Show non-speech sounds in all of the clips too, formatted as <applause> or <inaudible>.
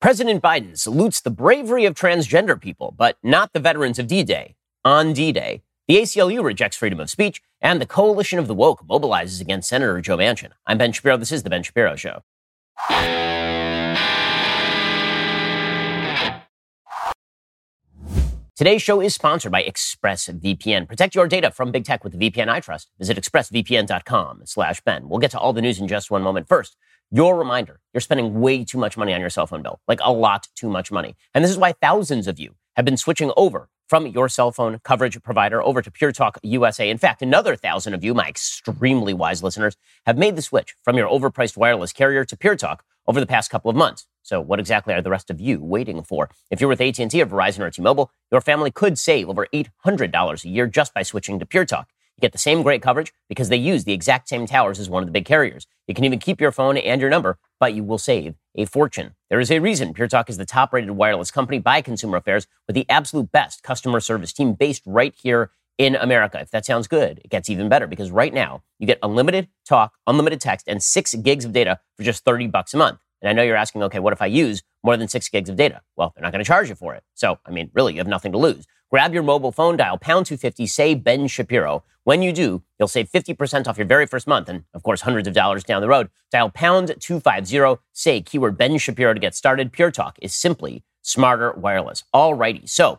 President Biden salutes the bravery of transgender people, but not the veterans of D Day. On D Day, the ACLU rejects freedom of speech, and the coalition of the woke mobilizes against Senator Joe Manchin. I'm Ben Shapiro. This is The Ben Shapiro Show. Today's show is sponsored by ExpressVPN. Protect your data from big tech with the VPN I trust. Visit expressvpn.com slash Ben. We'll get to all the news in just one moment. First, your reminder, you're spending way too much money on your cell phone bill, like a lot too much money. And this is why thousands of you have been switching over from your cell phone coverage provider over to Pure Talk USA. In fact, another thousand of you, my extremely wise listeners, have made the switch from your overpriced wireless carrier to Pure Talk over the past couple of months. So what exactly are the rest of you waiting for? If you're with AT&T or Verizon or T-Mobile, your family could save over $800 a year just by switching to Pure Talk. You get the same great coverage because they use the exact same towers as one of the big carriers. You can even keep your phone and your number, but you will save a fortune. There is a reason Pure Talk is the top rated wireless company by Consumer Affairs with the absolute best customer service team based right here in America. If that sounds good, it gets even better because right now you get unlimited talk, unlimited text, and six gigs of data for just 30 bucks a month. And I know you're asking, okay, what if I use more than six gigs of data? Well, they're not going to charge you for it. So, I mean, really, you have nothing to lose. Grab your mobile phone, dial pound 250, say Ben Shapiro. When you do, you'll save 50% off your very first month and, of course, hundreds of dollars down the road. Dial pound 250, say keyword Ben Shapiro to get started. Pure Talk is simply smarter wireless. Alrighty. So,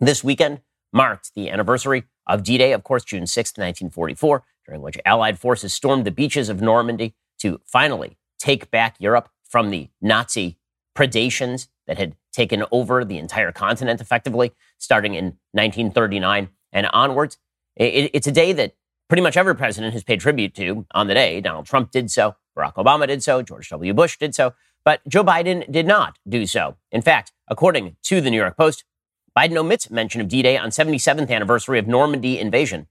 this weekend marked the anniversary of D Day, of course, June 6th, 1944, during which Allied forces stormed the beaches of Normandy to finally take back Europe from the Nazi predations that had taken over the entire continent effectively, starting in 1939 and onwards. It, it's a day that pretty much every president has paid tribute to on the day. Donald Trump did so, Barack Obama did so, George W. Bush did so, but Joe Biden did not do so. In fact, according to the New York Post, Biden omits mention of D Day on 77th anniversary of Normandy invasion.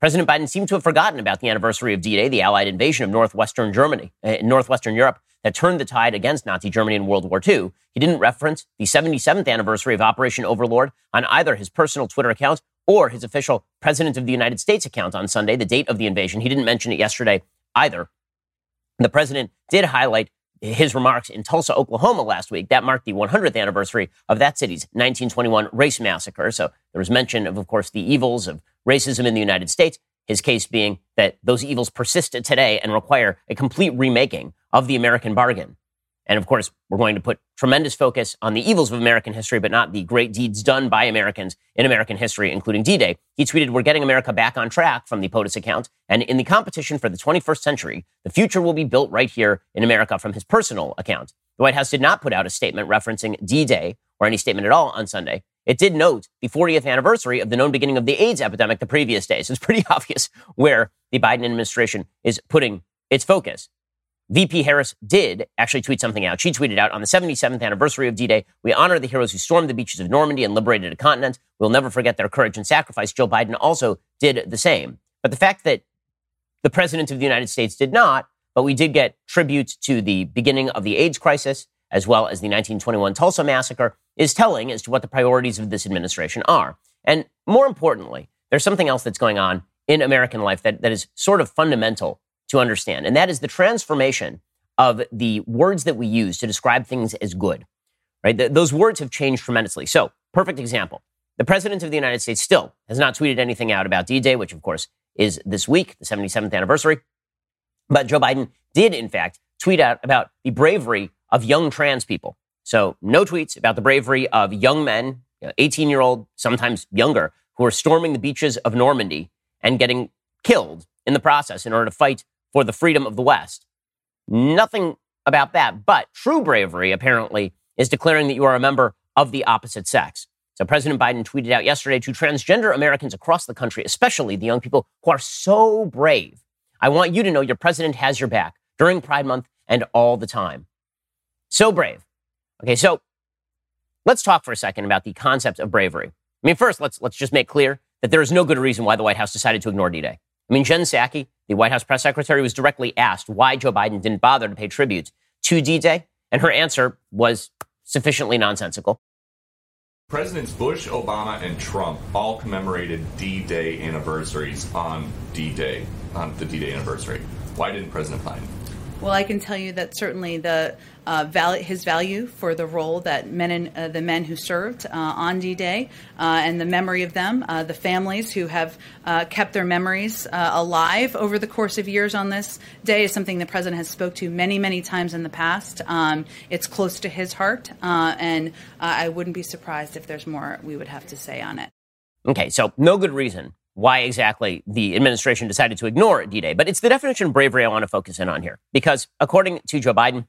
President Biden seemed to have forgotten about the anniversary of D-Day, the Allied invasion of northwestern Germany, uh, northwestern Europe, that turned the tide against Nazi Germany in World War II. He didn't reference the 77th anniversary of Operation Overlord on either his personal Twitter account or his official President of the United States account on Sunday, the date of the invasion. He didn't mention it yesterday either. The president did highlight his remarks in Tulsa, Oklahoma last week. That marked the 100th anniversary of that city's 1921 race massacre. So there was mention of, of course, the evils of racism in the United States. His case being that those evils persist today and require a complete remaking of the American bargain. And of course, we're going to put tremendous focus on the evils of American history, but not the great deeds done by Americans in American history, including D-Day. He tweeted, we're getting America back on track from the POTUS account. And in the competition for the 21st century, the future will be built right here in America from his personal account. The White House did not put out a statement referencing D-Day or any statement at all on Sunday. It did note the 40th anniversary of the known beginning of the AIDS epidemic the previous day. So it's pretty <laughs> obvious where the Biden administration is putting its focus. VP Harris did actually tweet something out. She tweeted out on the 77th anniversary of D-Day, we honor the heroes who stormed the beaches of Normandy and liberated a continent. We'll never forget their courage and sacrifice. Joe Biden also did the same. But the fact that the president of the United States did not, but we did get tributes to the beginning of the AIDS crisis, as well as the 1921 Tulsa massacre, is telling as to what the priorities of this administration are. And more importantly, there's something else that's going on in American life that, that is sort of fundamental to understand. And that is the transformation of the words that we use to describe things as good, right? Th- those words have changed tremendously. So, perfect example. The president of the United States still has not tweeted anything out about D-Day, which of course is this week, the 77th anniversary. But Joe Biden did, in fact, tweet out about the bravery of young trans people. So, no tweets about the bravery of young men, 18 year old, sometimes younger, who are storming the beaches of Normandy and getting killed in the process in order to fight for the freedom of the West. Nothing about that. But true bravery, apparently, is declaring that you are a member of the opposite sex. So President Biden tweeted out yesterday to transgender Americans across the country, especially the young people who are so brave. I want you to know your president has your back during Pride Month and all the time. So brave. Okay, so let's talk for a second about the concept of bravery. I mean, first, let's, let's just make clear that there is no good reason why the White House decided to ignore D-Day. I mean, Jen Psaki, the White House press secretary, was directly asked why Joe Biden didn't bother to pay tribute to D-Day, and her answer was sufficiently nonsensical. Presidents Bush, Obama, and Trump all commemorated D-Day anniversaries on D-Day, on the D-Day anniversary. Why didn't President Biden? Well, I can tell you that certainly the uh, val- his value for the role that men and uh, the men who served uh, on D-Day uh, and the memory of them, uh, the families who have uh, kept their memories alive over the course of years on this day is something the president has spoke to many, many times in the past. Um, it's close to his heart, and I wouldn't be surprised if there's more we would have to say on it. Okay, so no good reason why exactly the administration decided to ignore D Day. But it's the definition of bravery I want to focus in on here. Because according to Joe Biden,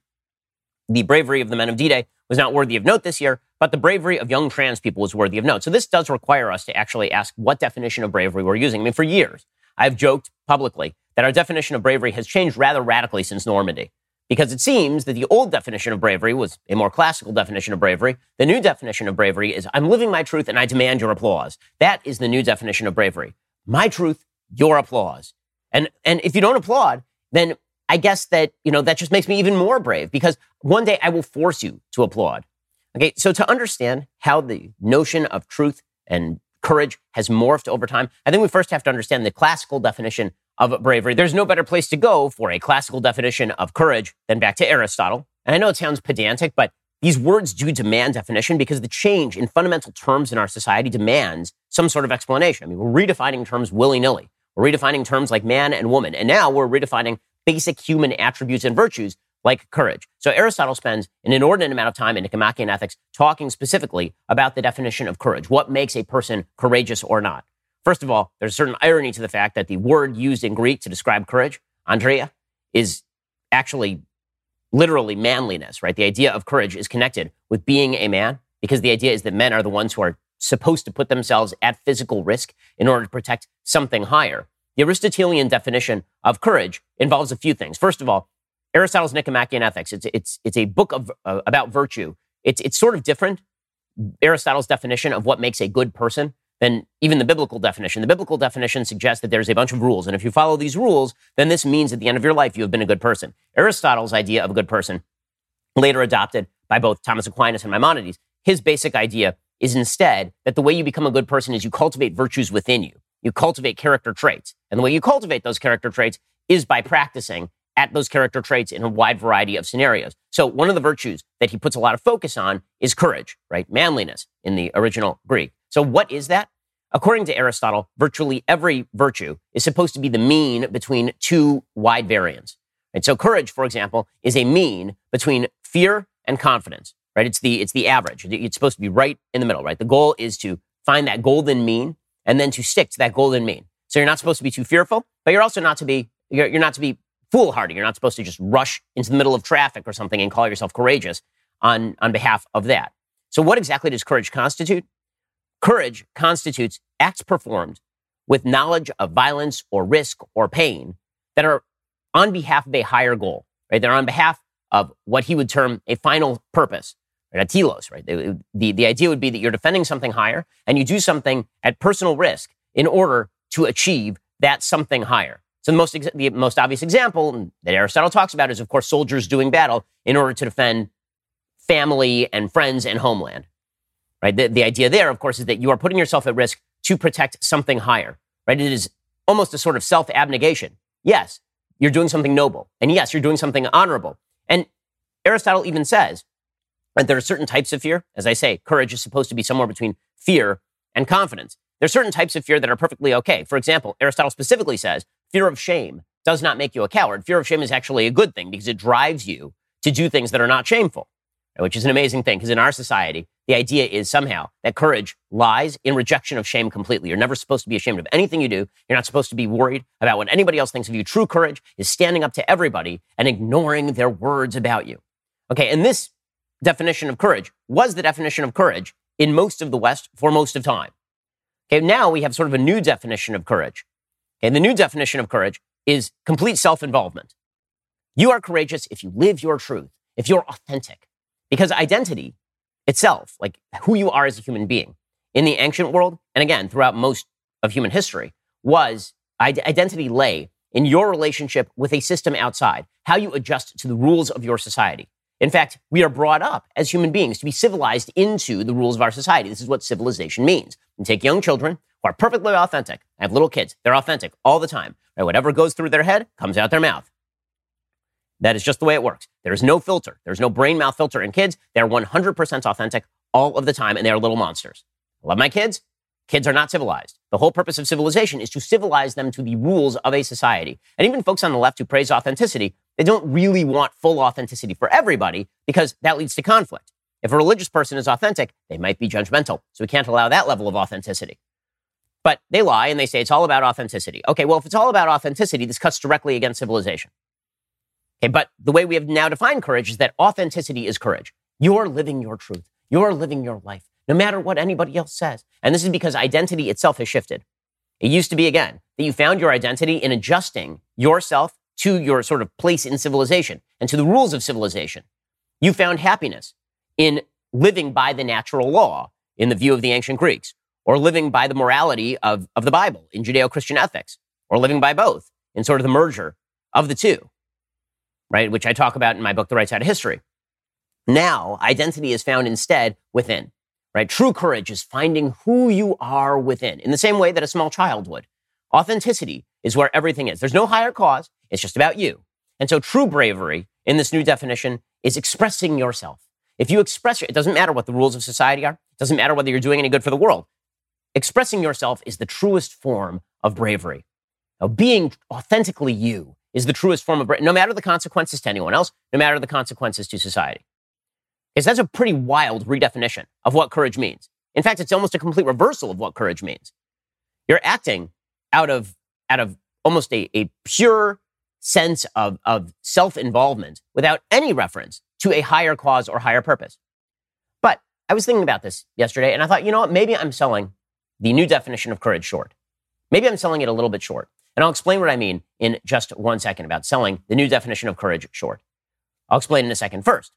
the bravery of the men of D Day was not worthy of note this year, but the bravery of young trans people was worthy of note. So this does require us to actually ask what definition of bravery we're using. I mean, for years, I've joked publicly that our definition of bravery has changed rather radically since Normandy. Because it seems that the old definition of bravery was a more classical definition of bravery. The new definition of bravery is I'm living my truth and I demand your applause. That is the new definition of bravery. My truth, your applause. And, and if you don't applaud, then I guess that, you know, that just makes me even more brave because one day I will force you to applaud. Okay. So to understand how the notion of truth and courage has morphed over time, I think we first have to understand the classical definition of bravery. There's no better place to go for a classical definition of courage than back to Aristotle. And I know it sounds pedantic, but these words do demand definition because the change in fundamental terms in our society demands some sort of explanation. I mean, we're redefining terms willy nilly. We're redefining terms like man and woman. And now we're redefining basic human attributes and virtues like courage. So Aristotle spends an inordinate amount of time in Nicomachean Ethics talking specifically about the definition of courage. What makes a person courageous or not? First of all, there's a certain irony to the fact that the word used in Greek to describe courage, andria, is actually literally manliness, right? The idea of courage is connected with being a man because the idea is that men are the ones who are supposed to put themselves at physical risk in order to protect something higher. The Aristotelian definition of courage involves a few things. First of all, Aristotle's Nicomachean Ethics, it's, it's, it's a book of, uh, about virtue. It's, it's sort of different, Aristotle's definition of what makes a good person than even the biblical definition. The biblical definition suggests that there's a bunch of rules. And if you follow these rules, then this means at the end of your life, you have been a good person. Aristotle's idea of a good person, later adopted by both Thomas Aquinas and Maimonides, his basic idea is instead that the way you become a good person is you cultivate virtues within you. You cultivate character traits. And the way you cultivate those character traits is by practicing at those character traits in a wide variety of scenarios. So one of the virtues that he puts a lot of focus on is courage, right? Manliness in the original Greek. So, what is that? According to Aristotle, virtually every virtue is supposed to be the mean between two wide variants. Right? So, courage, for example, is a mean between fear and confidence. Right? It's the it's the average. It's supposed to be right in the middle. Right? The goal is to find that golden mean and then to stick to that golden mean. So you're not supposed to be too fearful, but you're also not to be you're, you're not to be foolhardy. You're not supposed to just rush into the middle of traffic or something and call yourself courageous on on behalf of that. So, what exactly does courage constitute? Courage constitutes acts performed with knowledge of violence or risk or pain that are on behalf of a higher goal, right? They're on behalf of what he would term a final purpose, right? A telos, right? The, the, the idea would be that you're defending something higher and you do something at personal risk in order to achieve that something higher. So the most, the most obvious example that Aristotle talks about is, of course, soldiers doing battle in order to defend family and friends and homeland right? The, the idea there, of course, is that you are putting yourself at risk to protect something higher, right? It is almost a sort of self abnegation. Yes, you're doing something noble. And yes, you're doing something honorable. And Aristotle even says that there are certain types of fear. As I say, courage is supposed to be somewhere between fear and confidence. There are certain types of fear that are perfectly okay. For example, Aristotle specifically says fear of shame does not make you a coward. Fear of shame is actually a good thing because it drives you to do things that are not shameful which is an amazing thing because in our society, the idea is somehow that courage lies in rejection of shame completely. You're never supposed to be ashamed of anything you do. You're not supposed to be worried about what anybody else thinks of you. True courage is standing up to everybody and ignoring their words about you. Okay, and this definition of courage was the definition of courage in most of the West for most of time. Okay, now we have sort of a new definition of courage. Okay, the new definition of courage is complete self involvement. You are courageous if you live your truth, if you're authentic, because identity itself, like who you are as a human being in the ancient world, and again, throughout most of human history, was identity lay in your relationship with a system outside, how you adjust to the rules of your society. In fact, we are brought up as human beings to be civilized into the rules of our society. This is what civilization means. You take young children who are perfectly authentic. I have little kids. They're authentic all the time. Right? Whatever goes through their head comes out their mouth. That is just the way it works. There is no filter. There's no brain mouth filter in kids. They're 100% authentic all of the time, and they are little monsters. I love my kids. Kids are not civilized. The whole purpose of civilization is to civilize them to the rules of a society. And even folks on the left who praise authenticity, they don't really want full authenticity for everybody because that leads to conflict. If a religious person is authentic, they might be judgmental. So we can't allow that level of authenticity. But they lie and they say it's all about authenticity. Okay, well, if it's all about authenticity, this cuts directly against civilization. Okay, but the way we have now defined courage is that authenticity is courage. You're living your truth. You're living your life, no matter what anybody else says. And this is because identity itself has shifted. It used to be, again, that you found your identity in adjusting yourself to your sort of place in civilization and to the rules of civilization. You found happiness in living by the natural law in the view of the ancient Greeks, or living by the morality of, of the Bible in Judeo Christian ethics, or living by both in sort of the merger of the two right? Which I talk about in my book, The Right Side of History. Now, identity is found instead within, right? True courage is finding who you are within in the same way that a small child would. Authenticity is where everything is. There's no higher cause. It's just about you. And so true bravery in this new definition is expressing yourself. If you express, it doesn't matter what the rules of society are. It doesn't matter whether you're doing any good for the world. Expressing yourself is the truest form of bravery. Now, being authentically you is the truest form of no matter the consequences to anyone else, no matter the consequences to society. Because that's a pretty wild redefinition of what courage means. In fact, it's almost a complete reversal of what courage means. You're acting out of, out of almost a, a pure sense of, of self involvement without any reference to a higher cause or higher purpose. But I was thinking about this yesterday and I thought, you know what? Maybe I'm selling the new definition of courage short. Maybe I'm selling it a little bit short. And I'll explain what I mean in just one second about selling the new definition of courage short. I'll explain in a second. First,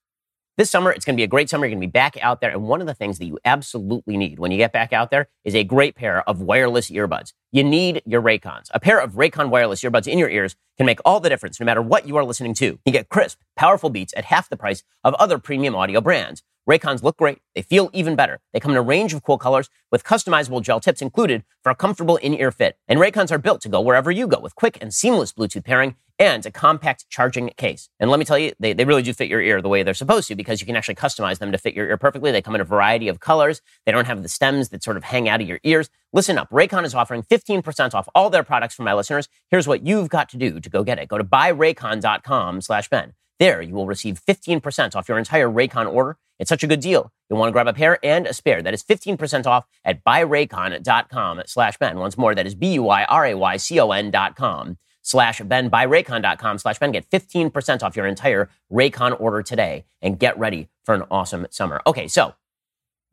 this summer, it's going to be a great summer. You're going to be back out there. And one of the things that you absolutely need when you get back out there is a great pair of wireless earbuds. You need your Raycons. A pair of Raycon wireless earbuds in your ears can make all the difference no matter what you are listening to. You get crisp, powerful beats at half the price of other premium audio brands. Raycons look great. They feel even better. They come in a range of cool colors with customizable gel tips included for a comfortable in-ear fit. And Raycons are built to go wherever you go with quick and seamless Bluetooth pairing and a compact charging case. And let me tell you, they, they really do fit your ear the way they're supposed to because you can actually customize them to fit your ear perfectly. They come in a variety of colors. They don't have the stems that sort of hang out of your ears. Listen up. Raycon is offering 15% off all their products for my listeners. Here's what you've got to do to go get it. Go to buyraycon.com slash Ben. There, you will receive 15% off your entire Raycon order. It's such a good deal. You'll want to grab a pair and a spare. That is 15% off at buyraycon.com slash Ben. Once more, that is B-U-Y-R-A-Y-C-O-N dot com slash Ben. Buyraycon.com slash Ben. Get 15% off your entire Raycon order today and get ready for an awesome summer. Okay, so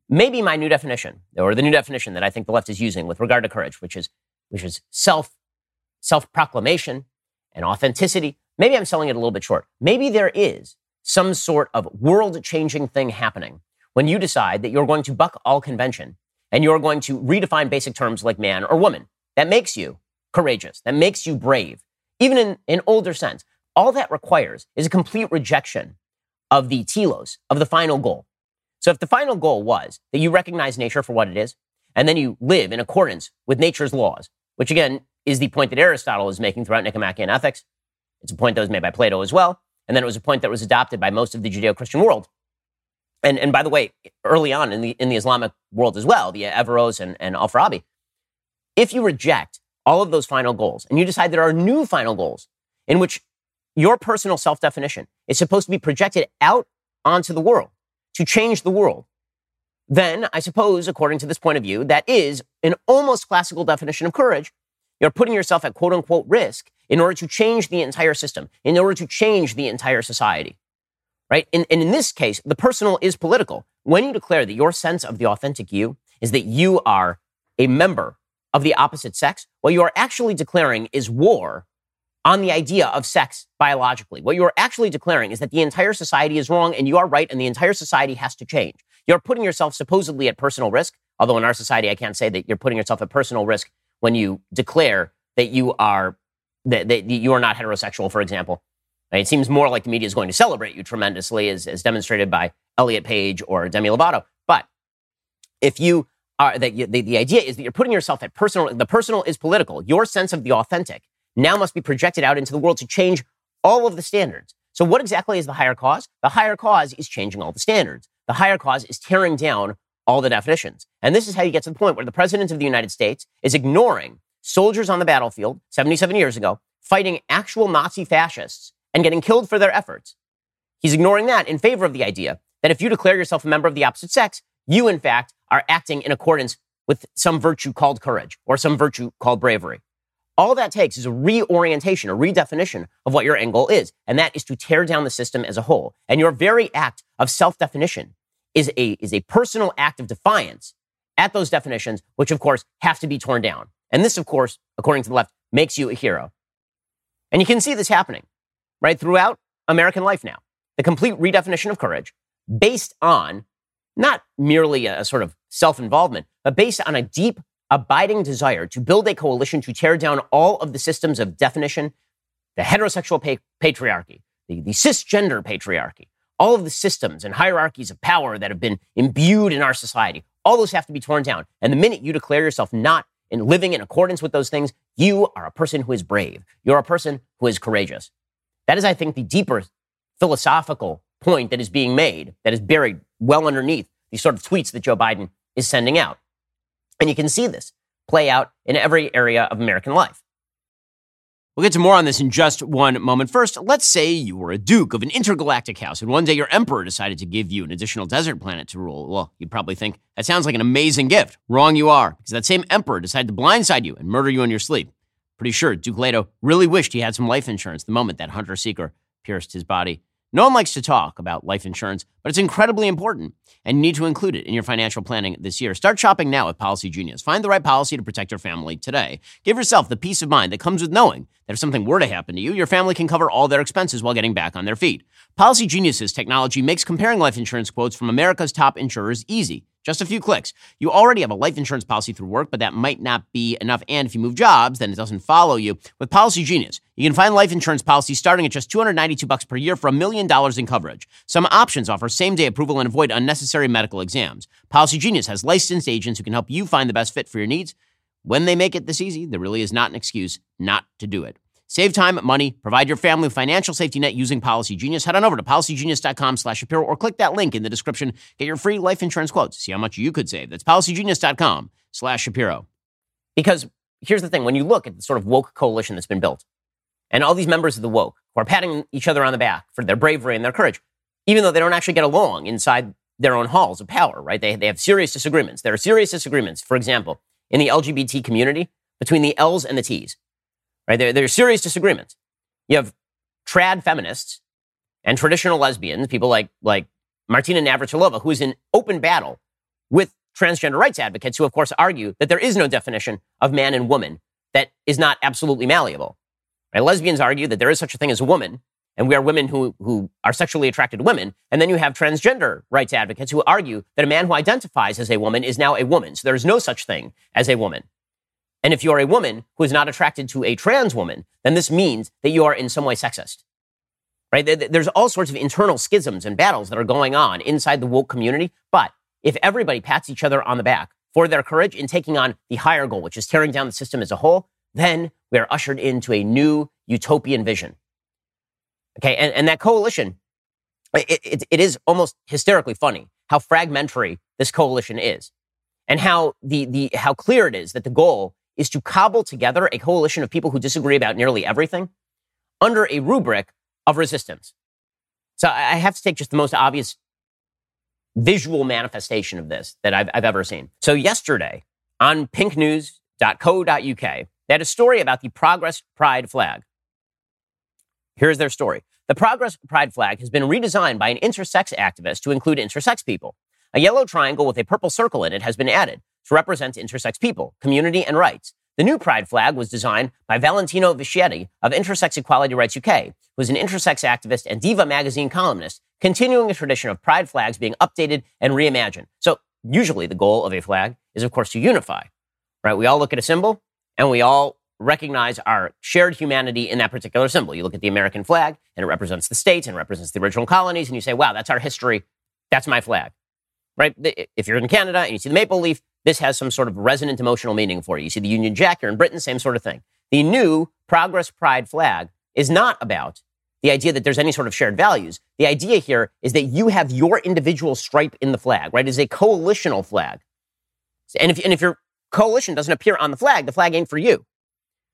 maybe my new definition, or the new definition that I think the left is using with regard to courage, which is, which is self, self-proclamation and authenticity. Maybe I'm selling it a little bit short. Maybe there is some sort of world changing thing happening when you decide that you're going to buck all convention and you're going to redefine basic terms like man or woman. That makes you courageous. That makes you brave. Even in an older sense, all that requires is a complete rejection of the telos, of the final goal. So if the final goal was that you recognize nature for what it is, and then you live in accordance with nature's laws, which again is the point that Aristotle is making throughout Nicomachean Ethics. It's a point that was made by Plato as well. And then it was a point that was adopted by most of the Judeo Christian world. And, and by the way, early on in the, in the Islamic world as well, the Averroes and, and Al Farabi, if you reject all of those final goals and you decide there are new final goals in which your personal self definition is supposed to be projected out onto the world to change the world, then I suppose, according to this point of view, that is an almost classical definition of courage. You're putting yourself at quote unquote risk in order to change the entire system, in order to change the entire society. Right? And, and in this case, the personal is political. When you declare that your sense of the authentic you is that you are a member of the opposite sex, what you are actually declaring is war on the idea of sex biologically. What you are actually declaring is that the entire society is wrong and you are right and the entire society has to change. You're putting yourself supposedly at personal risk, although in our society, I can't say that you're putting yourself at personal risk when you declare that you are that, that you are not heterosexual, for example. It seems more like the media is going to celebrate you tremendously, as, as demonstrated by Elliot Page or Demi Lovato. But if you are that you, the, the idea is that you're putting yourself at personal, the personal is political. Your sense of the authentic now must be projected out into the world to change all of the standards So, what exactly is the higher cause? The higher cause is changing all the standards. The higher cause is tearing down all the definitions. And this is how you get to the point where the President of the United States is ignoring soldiers on the battlefield 77 years ago, fighting actual Nazi fascists and getting killed for their efforts. He's ignoring that in favor of the idea that if you declare yourself a member of the opposite sex, you, in fact, are acting in accordance with some virtue called courage or some virtue called bravery. All that takes is a reorientation, a redefinition of what your end goal is. And that is to tear down the system as a whole. And your very act of self definition is a, is a personal act of defiance at those definitions, which of course have to be torn down. And this, of course, according to the left, makes you a hero. And you can see this happening right throughout American life now. The complete redefinition of courage based on not merely a, sort of self involvement, but based on a deep, abiding desire to build a coalition to tear down all of the systems of definition, the heterosexual pa- patriarchy, the, the cisgender patriarchy, all of the systems and hierarchies of power that have been imbued in our society, all those have to be torn down. And the minute you declare yourself not in living in accordance with those things, you are a person who is brave. You're a person who is courageous. That is, I think, the deeper philosophical point that is being made, that is buried well underneath these sort of tweets that Joe Biden is sending out. And you can see this play out in every area of American life. We'll get to more on this in just one moment. First, let's say you were a duke of an intergalactic house, and one day your emperor decided to give you an additional desert planet to rule. Well, you'd probably think that sounds like an amazing gift. Wrong you are, because that same emperor decided to blindside you and murder you in your sleep. Pretty sure Duke Leto really wished he had some life insurance the moment that hunter seeker pierced his body. No one likes to talk about life insurance, but it's incredibly important, and you need to include it in your financial planning this year. Start shopping now with Policy Genius. Find the right policy to protect your family today. Give yourself the peace of mind that comes with knowing that if something were to happen to you, your family can cover all their expenses while getting back on their feet. Policy Genius's technology makes comparing life insurance quotes from America's top insurers easy. Just a few clicks. You already have a life insurance policy through work, but that might not be enough. And if you move jobs, then it doesn't follow you. With Policy Genius, you can find life insurance policies starting at just 292 bucks per year for a million dollars in coverage. Some options offer same-day approval and avoid unnecessary medical exams. Policy Genius has licensed agents who can help you find the best fit for your needs. When they make it this easy, there really is not an excuse not to do it. Save time, money, provide your family with financial safety net using Policy Genius. Head on over to policygenius.com slash Shapiro or click that link in the description. Get your free life insurance quotes. See how much you could save. That's policygenius.com slash Shapiro. Because here's the thing. When you look at the sort of woke coalition that's been built and all these members of the woke who are patting each other on the back for their bravery and their courage, even though they don't actually get along inside their own halls of power, right? They, they have serious disagreements. There are serious disagreements, for example, in the LGBT community between the L's and the T's right? There, there are serious disagreements. You have trad feminists and traditional lesbians, people like, like Martina Navratilova, who is in open battle with transgender rights advocates who, of course, argue that there is no definition of man and woman that is not absolutely malleable. Right? Lesbians argue that there is such a thing as a woman, and we are women who, who are sexually attracted to women. And then you have transgender rights advocates who argue that a man who identifies as a woman is now a woman. So there is no such thing as a woman. And if you're a woman who is not attracted to a trans woman, then this means that you are in some way sexist. Right? There's all sorts of internal schisms and battles that are going on inside the woke community. But if everybody pats each other on the back for their courage in taking on the higher goal, which is tearing down the system as a whole, then we are ushered into a new utopian vision. Okay. And, and that coalition, it, it, it is almost hysterically funny how fragmentary this coalition is and how the, the, how clear it is that the goal is to cobble together a coalition of people who disagree about nearly everything under a rubric of resistance. So I have to take just the most obvious visual manifestation of this that I've, I've ever seen. So yesterday on pinknews.co.uk, they had a story about the Progress Pride flag. Here's their story. The Progress Pride flag has been redesigned by an intersex activist to include intersex people. A yellow triangle with a purple circle in it has been added to represent intersex people, community, and rights. The new pride flag was designed by Valentino Vecchietti of Intersex Equality Rights UK, who is an intersex activist and Diva magazine columnist, continuing a tradition of pride flags being updated and reimagined. So usually the goal of a flag is, of course, to unify, right? We all look at a symbol and we all recognize our shared humanity in that particular symbol. You look at the American flag and it represents the states and represents the original colonies and you say, wow, that's our history. That's my flag, right? If you're in Canada and you see the maple leaf, this has some sort of resonant emotional meaning for you. You see the Union Jack, you're in Britain, same sort of thing. The new Progress Pride flag is not about the idea that there's any sort of shared values. The idea here is that you have your individual stripe in the flag, right? It is a coalitional flag. And if, and if your coalition doesn't appear on the flag, the flag ain't for you.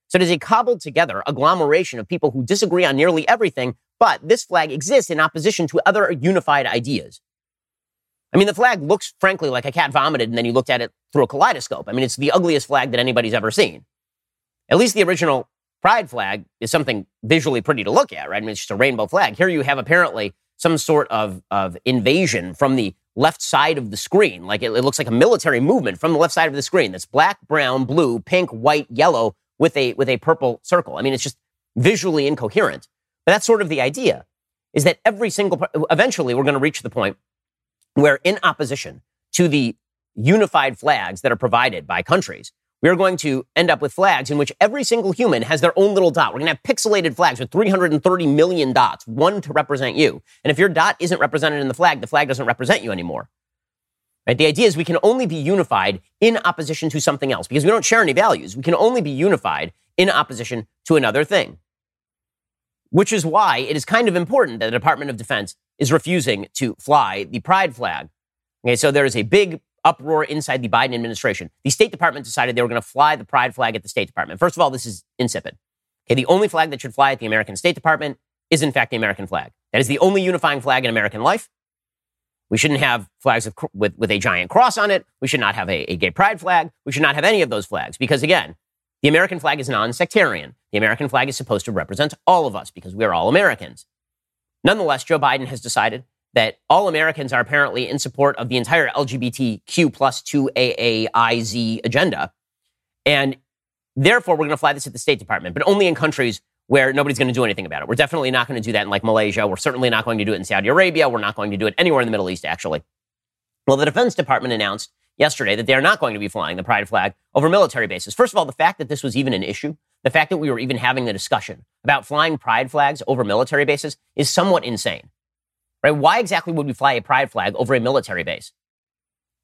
So it is a cobbled together agglomeration of people who disagree on nearly everything, but this flag exists in opposition to other unified ideas. I mean, the flag looks, frankly, like a cat vomited and then you looked at it through a kaleidoscope. I mean, it's the ugliest flag that anybody's ever seen. At least the original pride flag is something visually pretty to look at, right? I mean, it's just a rainbow flag. Here you have apparently some sort of, of invasion from the left side of the screen. Like it, it looks like a military movement from the left side of the screen. That's black, brown, blue, pink, white, yellow with a, with a purple circle. I mean, it's just visually incoherent. But that's sort of the idea is that every single, eventually we're going to reach the point where in opposition to the unified flags that are provided by countries, we're going to end up with flags in which every single human has their own little dot. We're going to have pixelated flags with 330 million dots, one to represent you. And if your dot isn't represented in the flag, the flag doesn't represent you anymore. Right? The idea is we can only be unified in opposition to something else because we don't share any values. We can only be unified in opposition to another thing. Which is why it is kind of important that the Department of Defense is refusing to fly the pride flag. Okay, so there is a big uproar inside the Biden administration. The State Department decided they were going to fly the pride flag at the State Department. First of all, this is insipid. Okay, the only flag that should fly at the American State Department is, in fact, the American flag. That is the only unifying flag in American life. We shouldn't have flags with, with, with a giant cross on it. We should not have a, a gay pride flag. We should not have any of those flags because, again, the American flag is non sectarian. The American flag is supposed to represent all of us because we are all Americans. Nonetheless, Joe Biden has decided that all Americans are apparently in support of the entire LGBTQ plus 2AAIZ agenda. And therefore, we're going to fly this at the State Department, but only in countries where nobody's going to do anything about it. We're definitely not going to do that in like Malaysia. We're certainly not going to do it in Saudi Arabia. We're not going to do it anywhere in the Middle East, actually. Well, the Defense Department announced yesterday that they are not going to be flying the pride flag over military bases. First of all, the fact that this was even an issue, the fact that we were even having the discussion about flying pride flags over military bases is somewhat insane right? Why exactly would we fly a pride flag over a military base?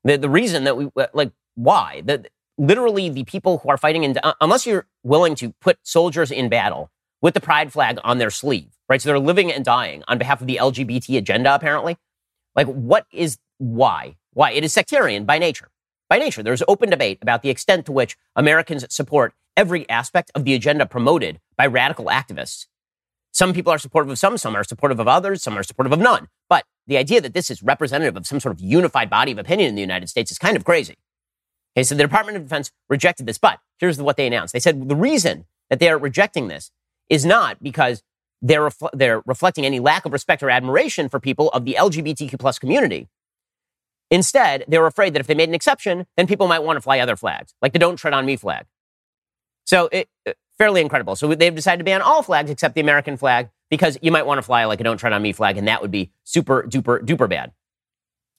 The, the reason that we, uh, like, why? The, literally, the people who are fighting, in, uh, unless you're willing to put soldiers in battle with the pride flag on their sleeve, right? So they're living and dying on behalf of the LGBT agenda, apparently. Like, what is, why? Why? It is sectarian by nature. By nature, there's open debate about the extent to which Americans support every aspect of the agenda promoted by radical activists some people are supportive of some, some are supportive of others, some are supportive of none. But the idea that this is representative of some sort of unified body of opinion in the United States is kind of crazy. Okay, so the Department of Defense rejected this, but here's what they announced. They said the reason that they are rejecting this is not because they're, refl- they're reflecting any lack of respect or admiration for people of the LGBTQ plus community. Instead, they were afraid that if they made an exception, then people might want to fly other flags, like the Don't Tread on Me flag. So it, uh, fairly incredible. So they've decided to ban all flags except the American flag because you might want to fly like a Don't Tread on Me flag, and that would be super duper duper bad.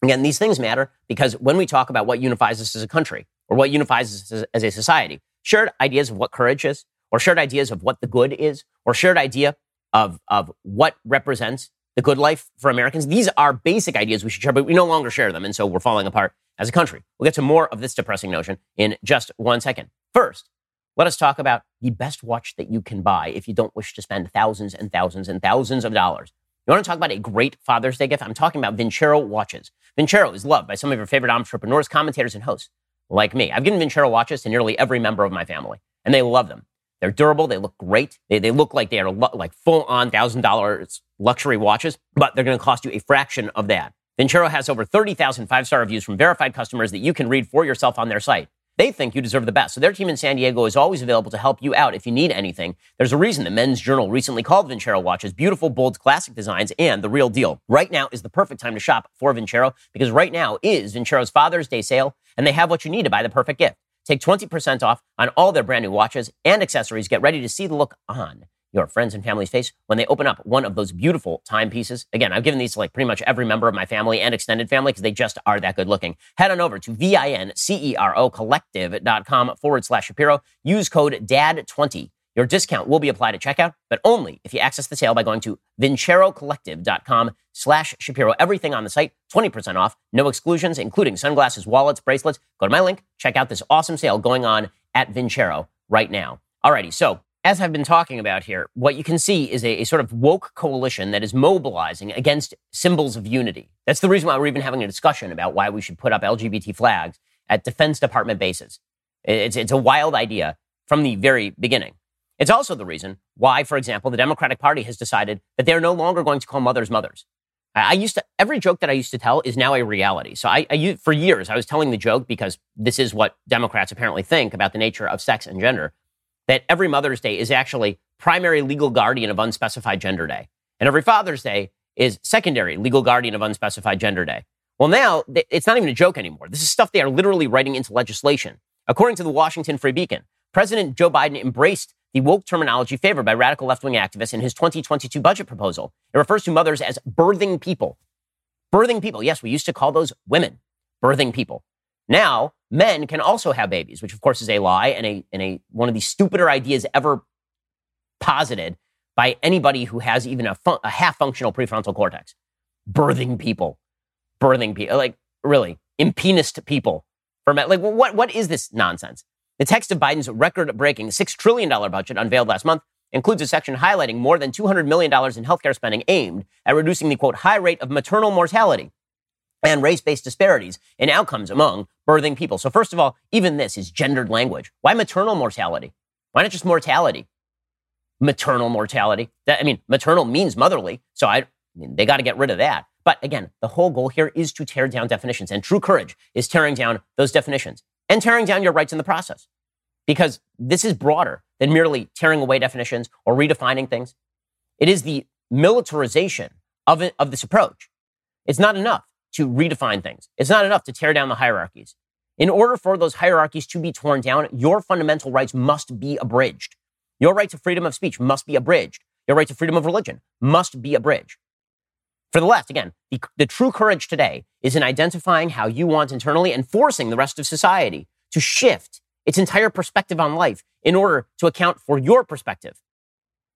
Again, these things matter because when we talk about what unifies us as a country or what unifies us as a society, shared ideas of what courage is, or shared ideas of what the good is, or shared idea of, of what represents the good life for Americans, these are basic ideas we should share, but we no longer share them. And so we're falling apart as a country. We'll get to more of this depressing notion in just one second. First, let us talk about the best watch that you can buy if you don't wish to spend thousands and thousands and thousands of dollars. You want to talk about a great Father's Day gift? I'm talking about Vincero watches. Vincero is loved by some of your favorite entrepreneurs, commentators, and hosts like me. I've given Vincero watches to nearly every member of my family, and they love them. They're durable. They look great. They, they look like they are lo- like full on thousand dollars luxury watches, but they're going to cost you a fraction of that. Vincero has over 30,000 five star reviews from verified customers that you can read for yourself on their site. They think you deserve the best. So their team in San Diego is always available to help you out if you need anything. There's a reason the Men's Journal recently called Vincero watches beautiful, bold, classic designs and the real deal. Right now is the perfect time to shop for Vincero because right now is Vincero's Father's Day sale and they have what you need to buy the perfect gift. Take 20% off on all their brand new watches and accessories. Get ready to see the look on your friends and family's face when they open up one of those beautiful timepieces. Again, I've given these to like pretty much every member of my family and extended family because they just are that good looking. Head on over to V-I-N-C-E-R-O collective.com forward slash Shapiro. Use code DAD20. Your discount will be applied at checkout, but only if you access the sale by going to vincerocollective.com slash Shapiro. Everything on the site, 20% off, no exclusions, including sunglasses, wallets, bracelets. Go to my link, check out this awesome sale going on at Vincero right now. Alrighty, so as I've been talking about here, what you can see is a, a, sort of woke coalition that is mobilizing against symbols of unity. That's the reason why we're even having a discussion about why we should put up LGBT flags at Defense Department bases. It's, it's a wild idea from the very beginning. It's also the reason why, for example, the Democratic Party has decided that they're no longer going to call mothers mothers. I used to, every joke that I used to tell is now a reality. So I, I, for years, I was telling the joke because this is what Democrats apparently think about the nature of sex and gender, that every Mother's Day is actually primary legal guardian of unspecified gender day. And every Father's Day is secondary legal guardian of unspecified gender day. Well, now it's not even a joke anymore. This is stuff they are literally writing into legislation. According to the Washington Free Beacon, President Joe Biden embraced the woke terminology favored by radical left wing activists in his 2022 budget proposal. It refers to mothers as birthing people. Birthing people. Yes, we used to call those women birthing people. Now, men can also have babies, which of course is a lie and a, and a one of the stupider ideas ever posited by anybody who has even a, fun, a half functional prefrontal cortex. Birthing people. Birthing people. Like, really, impenised people. For men. Like, what, what is this nonsense? The text of Biden's record breaking $6 trillion budget unveiled last month includes a section highlighting more than $200 million in healthcare spending aimed at reducing the quote high rate of maternal mortality and race based disparities in outcomes among birthing people. So, first of all, even this is gendered language. Why maternal mortality? Why not just mortality? Maternal mortality. That, I mean, maternal means motherly. So, I, I mean, they got to get rid of that. But again, the whole goal here is to tear down definitions. And true courage is tearing down those definitions and tearing down your rights in the process. Because this is broader than merely tearing away definitions or redefining things. It is the militarization of, it, of this approach. It's not enough to redefine things. It's not enough to tear down the hierarchies. In order for those hierarchies to be torn down, your fundamental rights must be abridged. Your right to freedom of speech must be abridged. Your right to freedom of religion must be abridged. For the left, again, the, the true courage today is in identifying how you want internally and forcing the rest of society to shift its entire perspective on life in order to account for your perspective.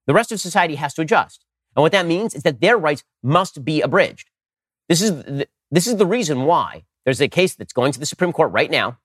The rest of society has to adjust. And what that means is that their rights must be abridged. This is the, this is the reason why there's a case that's going to the Supreme Court right now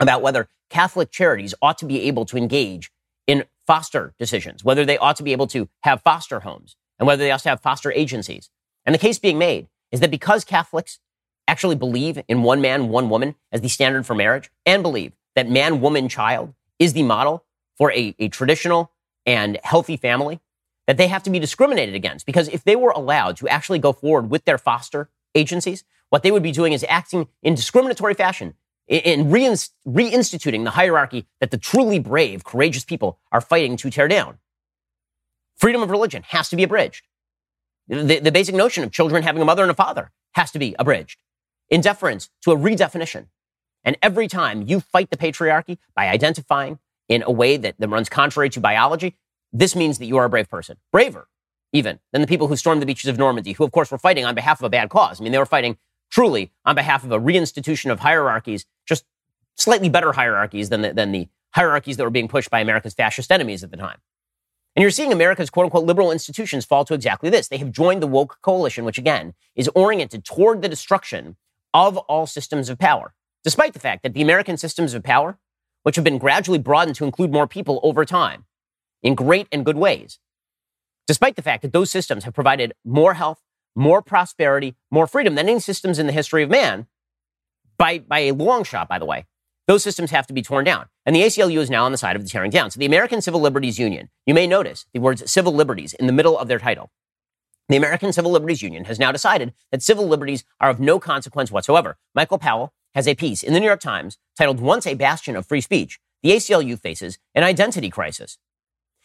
about whether Catholic charities ought to be able to engage in foster decisions, whether they ought to be able to have foster homes, and whether they also have foster agencies. And the case being made is that because Catholics actually believe in one man, one woman as the standard for marriage, and believe that man, woman, child is the model for a, a traditional and healthy family, that they have to be discriminated against. Because if they were allowed to actually go forward with their foster agencies, what they would be doing is acting in discriminatory fashion in reinstituting the hierarchy that the truly brave, courageous people are fighting to tear down. Freedom of religion has to be abridged. The, the basic notion of children having a mother and a father has to be abridged in deference to a redefinition. And every time you fight the patriarchy by identifying in a way that, that runs contrary to biology, this means that you are a brave person. Braver, even, than the people who stormed the beaches of Normandy, who, of course, were fighting on behalf of a bad cause. I mean, they were fighting truly on behalf of a reinstitution of hierarchies, just slightly better hierarchies than the, than the hierarchies that were being pushed by America's fascist enemies at the time. And you're seeing America's quote unquote liberal institutions fall to exactly this. They have joined the woke coalition, which again is oriented toward the destruction of all systems of power, despite the fact that the American systems of power, which have been gradually broadened to include more people over time in great and good ways, despite the fact that those systems have provided more health, more prosperity, more freedom than any systems in the history of man, by, by a long shot, by the way, those systems have to be torn down. And the ACLU is now on the side of the tearing down. So the American Civil Liberties Union, you may notice the words civil liberties in the middle of their title. The American Civil Liberties Union has now decided that civil liberties are of no consequence whatsoever. Michael Powell has a piece in the New York Times titled Once a Bastion of Free Speech, the ACLU faces an identity crisis.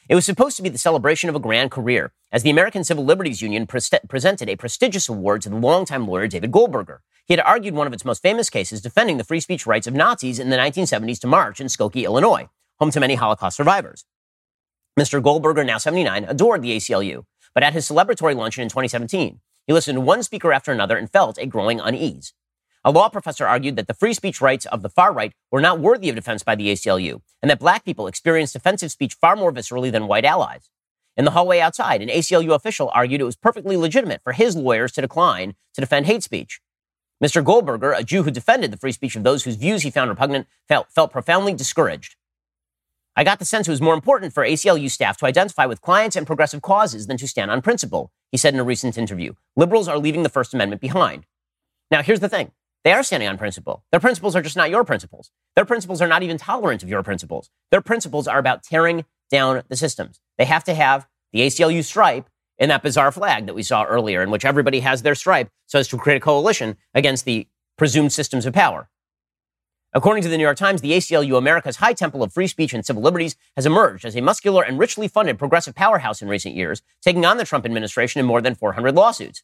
It was supposed to be the celebration of a grand career, as the American Civil Liberties Union pre- presented a prestigious award to the longtime lawyer David Goldberger. He had argued one of its most famous cases defending the free speech rights of Nazis in the 1970s to march in Skokie, Illinois, home to many Holocaust survivors. Mr. Goldberger, now 79, adored the ACLU, but at his celebratory luncheon in 2017, he listened to one speaker after another and felt a growing unease. A law professor argued that the free speech rights of the far right were not worthy of defense by the ACLU, and that black people experienced offensive speech far more viscerally than white allies. In the hallway outside, an ACLU official argued it was perfectly legitimate for his lawyers to decline to defend hate speech. Mr. Goldberger, a Jew who defended the free speech of those whose views he found repugnant, felt, felt profoundly discouraged. I got the sense it was more important for ACLU staff to identify with clients and progressive causes than to stand on principle, he said in a recent interview. Liberals are leaving the First Amendment behind. Now, here's the thing they are standing on principle. Their principles are just not your principles. Their principles are not even tolerant of your principles. Their principles are about tearing down the systems. They have to have the ACLU stripe in that bizarre flag that we saw earlier, in which everybody has their stripe so as to create a coalition against the presumed systems of power. According to the New York Times, the ACLU, America's high temple of free speech and civil liberties, has emerged as a muscular and richly funded progressive powerhouse in recent years, taking on the Trump administration in more than 400 lawsuits.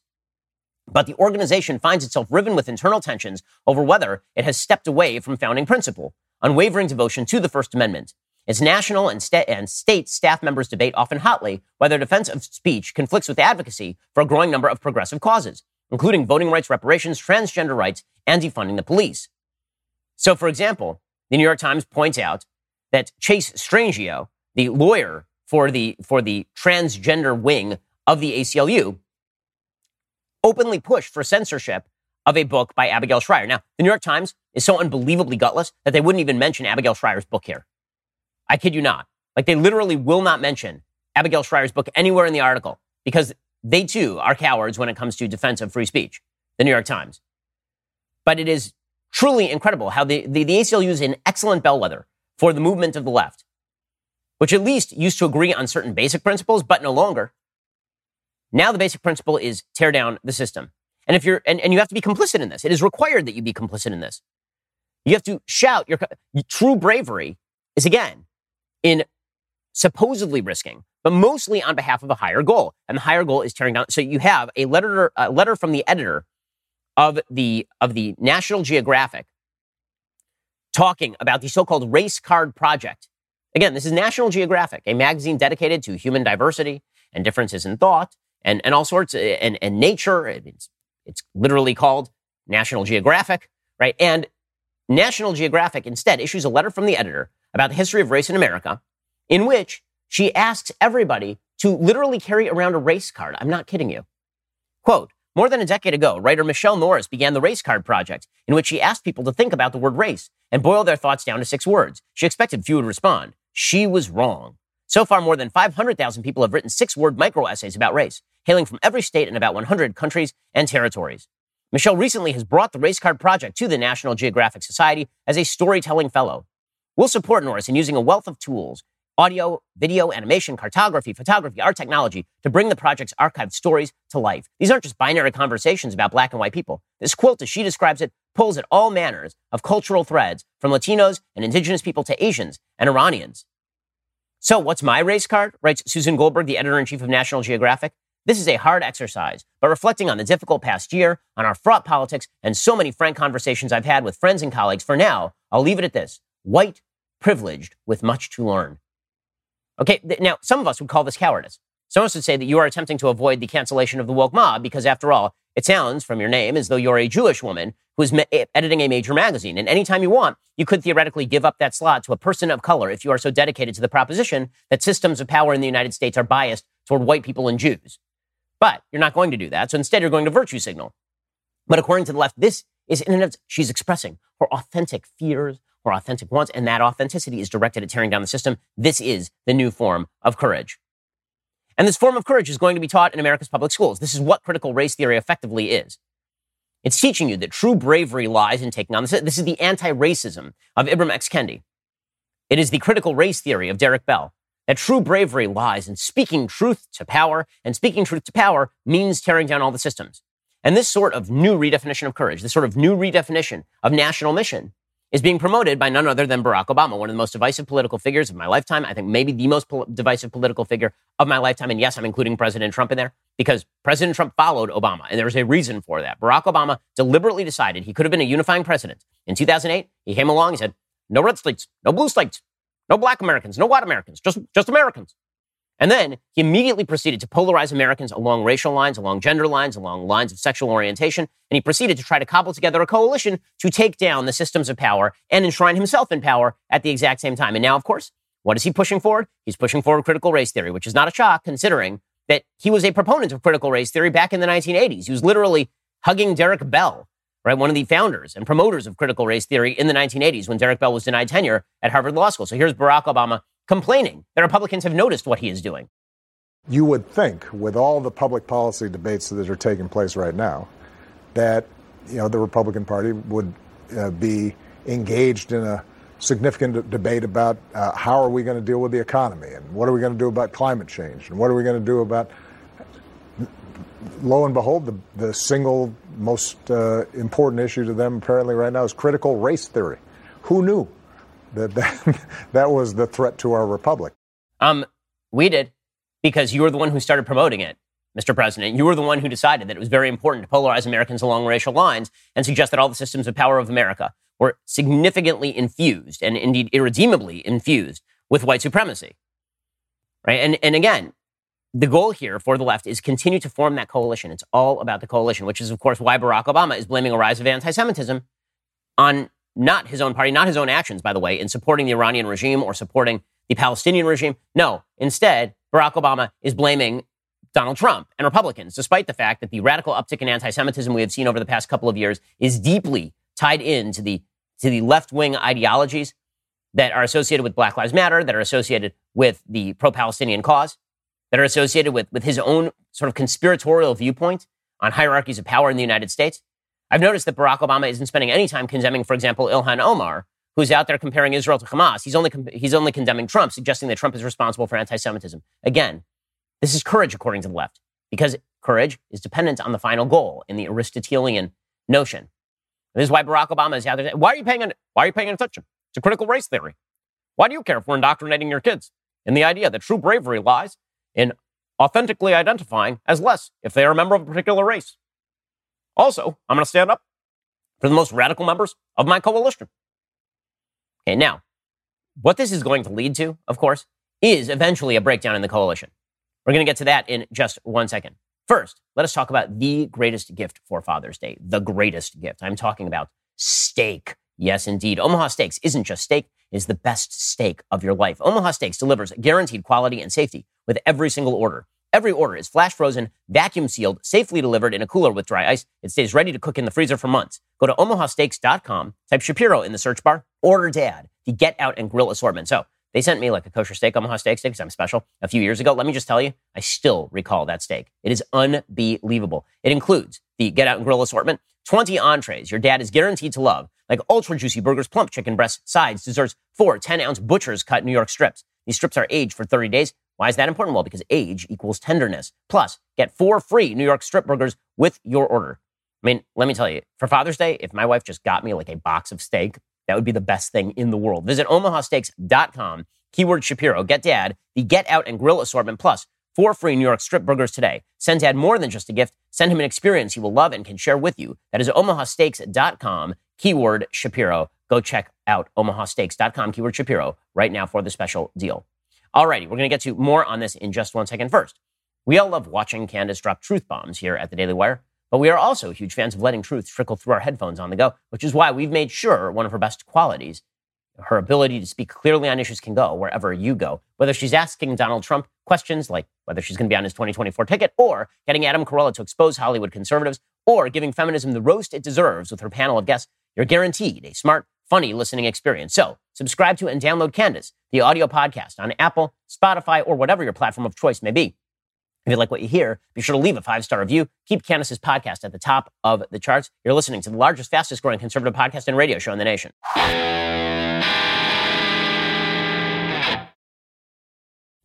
But the organization finds itself riven with internal tensions over whether it has stepped away from founding principle, unwavering devotion to the First Amendment. Its national and, sta- and state staff members debate often hotly whether defense of speech conflicts with advocacy for a growing number of progressive causes, including voting rights reparations, transgender rights, and defunding the police. So, for example, the New York Times points out that Chase Strangio, the lawyer for the, for the transgender wing of the ACLU, openly pushed for censorship of a book by Abigail Shrier. Now, the New York Times is so unbelievably gutless that they wouldn't even mention Abigail Shrier's book here. I kid you not. Like they literally will not mention Abigail Shrier's book anywhere in the article because they too are cowards when it comes to defense of free speech, the New York Times. But it is truly incredible how the, the, the ACLU is an excellent bellwether for the movement of the left, which at least used to agree on certain basic principles, but no longer. Now the basic principle is tear down the system. And if you're, and, and you have to be complicit in this. It is required that you be complicit in this. You have to shout your true bravery is again in supposedly risking, but mostly on behalf of a higher goal. And the higher goal is tearing down. So you have a letter, a letter from the editor of the, of the National Geographic talking about the so-called race card project. Again, this is National Geographic, a magazine dedicated to human diversity and differences in thought and, and all sorts, eh, and, and nature. It's, it's literally called National Geographic, right? And National Geographic instead issues a letter from the editor about the history of race in America, in which she asks everybody to literally carry around a race card. I'm not kidding you. Quote, more than a decade ago, writer Michele Norris began the Race Card Project, in which she asked people to think about the word race and boil their thoughts down to six words. She expected few would respond. She was wrong. So far, more than 500,000 people have written six word micro essays about race, hailing from every state in about 100 countries and territories. Michele recently has brought the Race Card Project to the National Geographic Society as a storytelling fellow. We'll support Norris in using a wealth of tools audio, video, animation, cartography, photography, art technology to bring the project's archived stories to life. These aren't just binary conversations about black and white people. This quilt, as she describes it, pulls at all manners of cultural threads from Latinos and indigenous people to Asians and Iranians. So, what's my race card? writes Susan Goldberg, the editor in chief of National Geographic. This is a hard exercise, but reflecting on the difficult past year, on our fraught politics, and so many frank conversations I've had with friends and colleagues, for now, I'll leave it at this white, privileged, with much to learn. Okay, th- now some of us would call this cowardice. Some of us would say that you are attempting to avoid the cancellation of the woke mob because, after all, it sounds from your name as though you're a Jewish woman who is me- eh, editing a major magazine. And anytime you want, you could theoretically give up that slot to a person of color if you are so dedicated to the proposition that systems of power in the United States are biased toward white people and Jews. But you're not going to do that. So instead, you're going to virtue signal. But according to the left, this is in and of she's expressing her authentic fears, her authentic wants, and that authenticity is directed at tearing down the system. This is the new form of courage. And this form of courage is going to be taught in America's public schools. This is what critical race theory effectively is. It's teaching you that true bravery lies in taking on this. This is the anti-racism of Ibram X. Kendi. It is the critical race theory of Derek Bell. That true bravery lies in speaking truth to power, and speaking truth to power means tearing down all the systems. And this sort of new redefinition of courage, this sort of new redefinition of national mission, is being promoted by none other than Barack Obama, one of the most divisive political figures of my lifetime. I think maybe the most pol- divisive political figure of my lifetime. And yes, I'm including President Trump in there because President Trump followed Obama, and there was a reason for that. Barack Obama deliberately decided he could have been a unifying president. In 2008, he came along, he said, no red states, no blue states, no black Americans, no white Americans, just, just Americans. And then he immediately proceeded to polarize Americans along racial lines, along gender lines, along lines of sexual orientation. And he proceeded to try to cobble together a coalition to take down the systems of power and enshrine himself in power at the exact same time. And now, of course, what is he pushing forward? He's pushing forward critical race theory, which is not a shock considering that he was a proponent of critical race theory back in the 1980s. He was literally hugging Derek Bell, right? One of the founders and promoters of critical race theory in the 1980s when Derek Bell was denied tenure at Harvard Law School. So here's Barack Obama complaining that Republicans have noticed what he is doing. You would think, with all the public policy debates that are taking place right now, that you know the Republican Party would uh, be engaged in a significant debate about uh, how are we going to deal with the economy and what are we going to do about climate change and what are we going to do about lo and behold the, the single most uh, important issue to them apparently right now is critical race theory who knew that <laughs> that, that was the threat to our republic um we did because you were the one who started promoting it Mr. President. You were the one who decided that it was very important to polarize Americans along racial lines and suggest that all the systems of power of America were significantly infused and indeed irredeemably infused with white supremacy. Right? And, and again, the goal here for the left is continue to form that coalition. It's all about the coalition, which is, of course, why Barack Obama is blaming a rise of anti Semitism on not his own party, not his own actions, by the way, in supporting the Iranian regime or supporting the Palestinian regime. No, instead, Barack Obama is blaming Donald Trump and Republicans, despite the fact that the radical uptick in anti Semitism we have seen over the past couple of years is deeply tied into the to the left wing ideologies that are associated with Black Lives Matter, that are associated with the pro Palestinian cause, that are associated with, with his own sort of conspiratorial viewpoint on hierarchies of power in the United States. I've noticed that Barack Obama isn't spending any time condemning, for example, Ilhan Omar, who's out there comparing Israel to Hamas. He's only, he's only condemning Trump, suggesting that Trump is responsible for anti Semitism. Again, this is courage, according to the left, because courage is dependent on the final goal in the Aristotelian notion. This is why Barack Obama is out there. Why are you paying? Why are you paying attention to critical race theory? Why do you care if we're indoctrinating your kids in the idea that true bravery lies in authentically identifying as less if they are a member of a particular race? Also, I'm going to stand up for the most radical members of my coalition. Okay, now, what this is going to lead to, of course, is eventually a breakdown in the coalition. We're going to get to that in just one second. First, let us talk about the greatest gift for Father's Day. The greatest gift. I'm talking about steak. Yes, indeed. Omaha Steaks isn't just steak, is the best steak of your life. Omaha Steaks delivers guaranteed quality and safety with every single order. Every order is flash frozen, vacuum sealed, safely delivered in a cooler with dry ice. It stays ready to cook in the freezer for months. Go to omahasteaks.com, type Shapiro in the search bar, order dad, the get out and grill assortment. So they sent me like a kosher steak, Omaha steak because I'm special, a few years ago. Let me just tell you, I still recall that steak. It is unbelievable. It includes the Get Out and Grill assortment, 20 entrees your dad is guaranteed to love, like ultra juicy burgers, plump chicken breasts, sides, desserts, four 10 ounce butcher's cut New York strips. These strips are aged for 30 days. Why is that important? Well, because age equals tenderness. Plus, get four free New York strip burgers with your order. I mean, let me tell you, for Father's Day, if my wife just got me like a box of steak, that would be the best thing in the world. Visit omahasteaks.com, keyword Shapiro. Get dad the Get Out and Grill assortment plus four free New York strip burgers today. Send dad more than just a gift. Send him an experience he will love and can share with you. That is omahasteaks.com, keyword Shapiro. Go check out omahasteaks.com, keyword Shapiro, right now for the special deal. Alrighty, we're going to get to more on this in just one second. First, we all love watching Candace drop truth bombs here at the Daily Wire. But we are also huge fans of letting truth trickle through our headphones on the go, which is why we've made sure one of her best qualities, her ability to speak clearly on issues, can go wherever you go. Whether she's asking Donald Trump questions like whether she's going to be on his 2024 ticket, or getting Adam Carolla to expose Hollywood conservatives, or giving feminism the roast it deserves with her panel of guests, you're guaranteed a smart, funny listening experience. So subscribe to and download Candace, the audio podcast on Apple, Spotify, or whatever your platform of choice may be. If you like what you hear, be sure to leave a five star review. Keep Candace's podcast at the top of the charts. You're listening to the largest, fastest growing conservative podcast and radio show in the nation.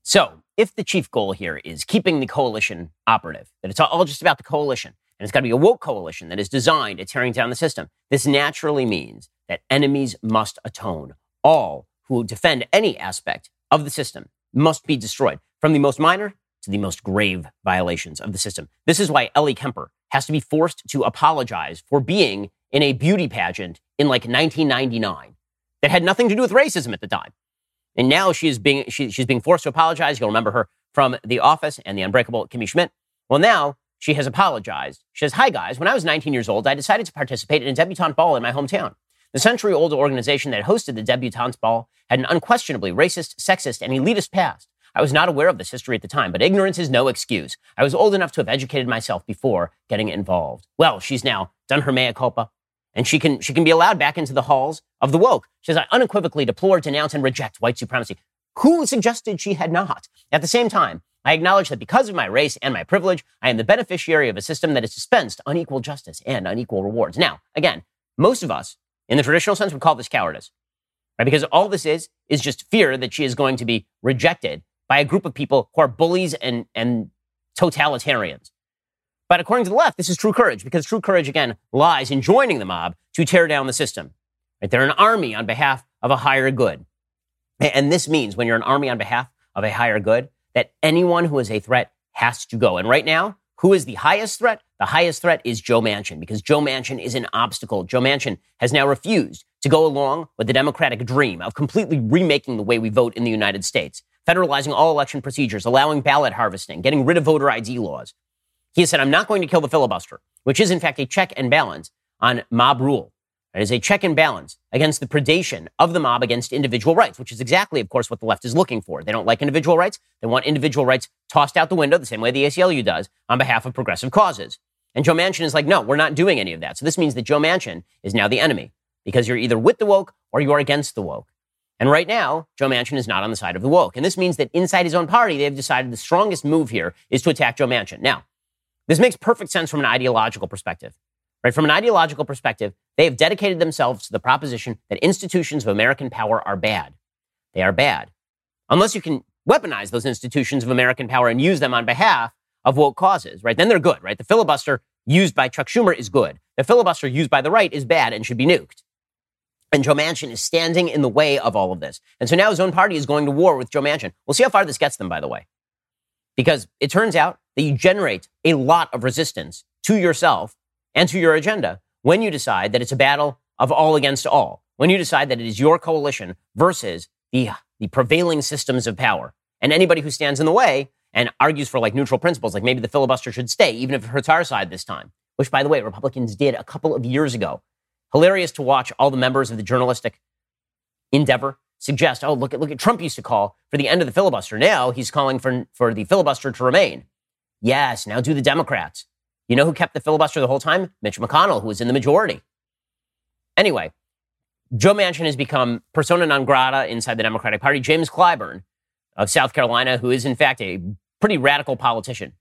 So, if the chief goal here is keeping the coalition operative, that it's all just about the coalition, and it's got to be a woke coalition that is designed at tearing down the system, this naturally means that enemies must atone. All who defend any aspect of the system must be destroyed, from the most minor to the most grave violations of the system. This is why Ellie Kemper has to be forced to apologize for being in a beauty pageant in like 1999 that had nothing to do with racism at the time. And now she is being, she, she's being forced to apologize. You'll remember her from The Office and The Unbreakable Kimmy Schmidt. Well, now she has apologized. She says, Hi, guys. When I was 19 years old, I decided to participate in a debutante ball in my hometown. The century old organization that hosted the debutante ball had an unquestionably racist, sexist, and elitist past. I was not aware of this history at the time, but ignorance is no excuse. I was old enough to have educated myself before getting involved. Well, she's now done her mea culpa, and she can, she can be allowed back into the halls of the woke. She says, I unequivocally deplore, denounce, and reject white supremacy. Who suggested she had not? At the same time, I acknowledge that because of my race and my privilege, I am the beneficiary of a system that has dispensed unequal justice and unequal rewards. Now, again, most of us, in the traditional sense, would call this cowardice, right? Because all this is, is just fear that she is going to be rejected by a group of people who are bullies and, and totalitarians. But according to the left, this is true courage because true courage, again, lies in joining the mob to tear down the system. Right? They're an army on behalf of a higher good. And this means when you're an army on behalf of a higher good, that anyone who is a threat has to go. And right now, who is the highest threat? The highest threat is Joe Manchin because Joe Manchin is an obstacle. Joe Manchin has now refused to go along with the Democratic dream of completely remaking the way we vote in the United States, federalizing all election procedures, allowing ballot harvesting, getting rid of voter ID laws. He has said, I'm not going to kill the filibuster, which is in fact a check and balance on mob rule. It is a check and balance against the predation of the mob against individual rights, which is exactly, of course, what the left is looking for. They don't like individual rights. They want individual rights tossed out the window the same way the ACLU does on behalf of progressive causes. And Joe Manchin is like, no, we're not doing any of that. So this means that Joe Manchin is now the enemy because you're either with the woke or you are against the woke. And right now, Joe Manchin is not on the side of the woke. And this means that inside his own party, they've decided the strongest move here is to attack Joe Manchin. Now, this makes perfect sense from an ideological perspective. Right? From an ideological perspective, they have dedicated themselves to the proposition that institutions of American power are bad. They are bad. Unless you can weaponize those institutions of American power and use them on behalf of woke causes, right? Then they're good, right? The filibuster used by Chuck Schumer is good. The filibuster used by the right is bad and should be nuked. And Joe Manchin is standing in the way of all of this. And so now his own party is going to war with Joe Manchin. We'll see how far this gets them, by the way. Because it turns out that you generate a lot of resistance to yourself and to your agenda when you decide that it's a battle of all against all, when you decide that it is your coalition versus the, the prevailing systems of power. And anybody who stands in the way and argues for like neutral principles, like maybe the filibuster should stay, even if it hurts our side this time, which, by the way, Republicans did a couple of years ago. Hilarious to watch all the members of the journalistic endeavor suggest, oh, look at, look at Trump used to call for the end of the filibuster. Now he's calling for, for the filibuster to remain. Yes, now do the Democrats. You know who kept the filibuster the whole time? Mitch McConnell, who was in the majority. Anyway, Joe Manchin has become persona non grata inside the Democratic Party. James Clyburn of South Carolina, who is in fact a pretty radical politician,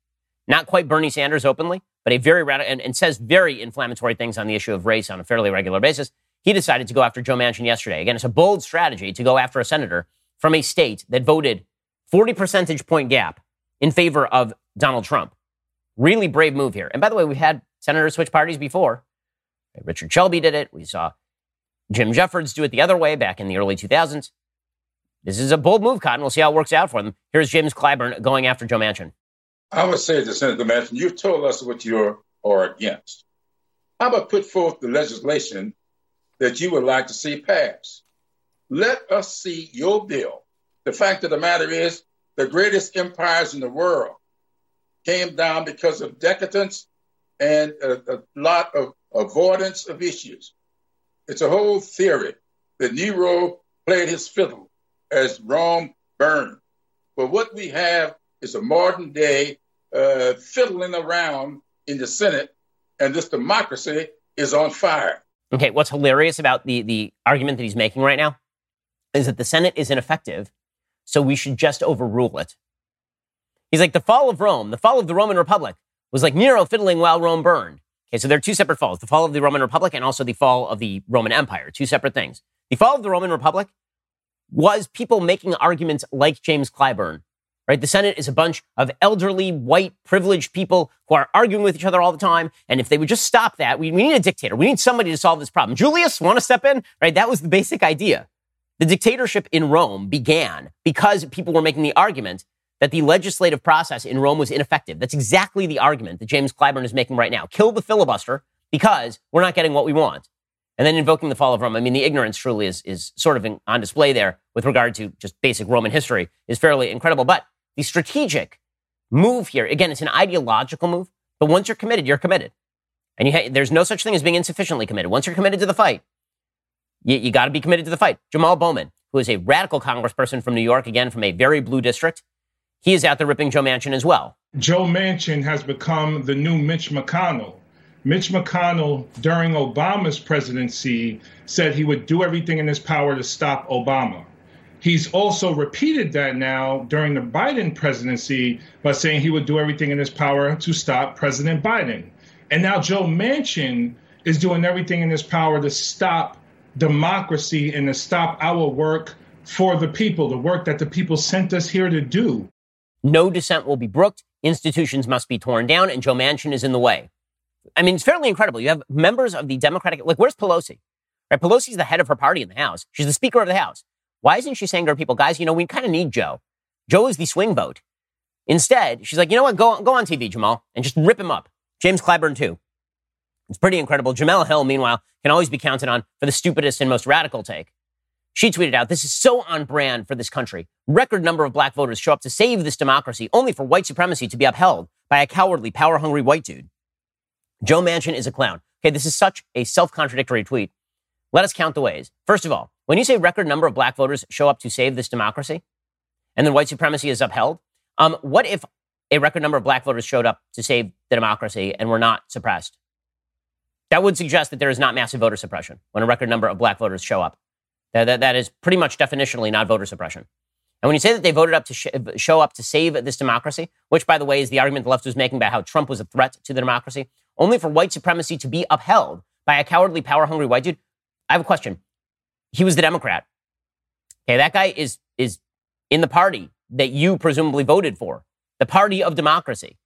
not quite Bernie Sanders openly, but a very radical and, and says very inflammatory things on the issue of race on a fairly regular basis. He decided to go after Joe Manchin yesterday. Again, it's a bold strategy to go after a senator from a state that voted 40 percentage point gap in favor of Donald Trump. Really brave move here. And by the way, we've had senators switch parties before. Richard Shelby did it. We saw Jim Jeffords do it the other way back in the early 2000s. This is a bold move, Cotton. We'll see how it works out for them. Here's James Clyburn going after Joe Manchin. I would say to Senator Manchin, you've told us what you are against. How about put forth the legislation that you would like to see passed? Let us see your bill. The fact of the matter is, the greatest empires in the world came down because of decadence and a, a lot of avoidance of issues. It's a whole theory that Nero played his fiddle as Rome burned. But what we have is a modern day uh, fiddling around in the Senate, and this democracy is on fire. Okay, what's hilarious about the, the argument that he's making right now is that the Senate is ineffective, so we should just overrule it. He's like, the fall of Rome, the fall of the Roman Republic was like Nero fiddling while Rome burned. Okay, so there are two separate falls the fall of the Roman Republic and also the fall of the Roman Empire, two separate things. The fall of the Roman Republic was people making arguments like James Clyburn, right? The Senate is a bunch of elderly, white, privileged people who are arguing with each other all the time. And if they would just stop that, we, we need a dictator. We need somebody to solve this problem. Julius, want to step in? Right? That was the basic idea. The dictatorship in Rome began because people were making the argument that the legislative process in Rome was ineffective. That's exactly the argument that James Clyburn is making right now. Kill the filibuster because we're not getting what we want. And then invoking the fall of Rome. I mean, the ignorance truly is, is sort of in, on display there with regard to just basic Roman history is fairly incredible. But the strategic move here, again, it's an ideological move, but once you're committed, you're committed. And you ha- there's no such thing as being insufficiently committed. Once you're committed to the fight, you, you got to be committed to the fight. Jamal Bowman, who is a radical congressperson from New York, again, from a very blue district, he is out there ripping Joe Manchin as well. Joe Manchin has become the new Mitch McConnell. Mitch McConnell, during Obama's presidency, said he would do everything in his power to stop Obama. He's also repeated that now during the Biden presidency by saying he would do everything in his power to stop President Biden. And now Joe Manchin is doing everything in his power to stop democracy and to stop our work for the people, the work that the people sent us here to do. No dissent will be brooked. Institutions must be torn down, and Joe Manchin is in the way. I mean, it's fairly incredible. You have members of the Democratic, like, where's Pelosi? Right? Pelosi's the head of her party in the House. She's the Speaker of the House. Why isn't she saying to her people, guys, you know, we kind of need Joe. Joe is the swing vote. Instead, she's like, you know what? Go, go on TV, Jamal, and just rip him up. James Clyburn, too. It's pretty incredible. Jemele Hill, meanwhile, can always be counted on for the stupidest and most radical take. She tweeted out, This is so on brand for this country. Record number of black voters show up to save this democracy, only for white supremacy to be upheld by a cowardly, power hungry white dude. Joe Manchin is a clown. Okay, this is such a self contradictory tweet. Let us count the ways. First of all, when you say record number of black voters show up to save this democracy, and then white supremacy is upheld, um, what if a record number of black voters showed up to save the democracy and were not suppressed? That would suggest that there is not massive voter suppression when a record number of black voters show up. That, that, that is pretty much definitionally not voter suppression. And when you say that they voted up to sh- show up to save this democracy, which, by the way, is the argument the left was making about how Trump was a threat to the democracy, only for white supremacy to be upheld by a cowardly, power hungry white dude, I have a question. He was the Democrat. Okay, that guy is, is in the party that you presumably voted for, the party of democracy.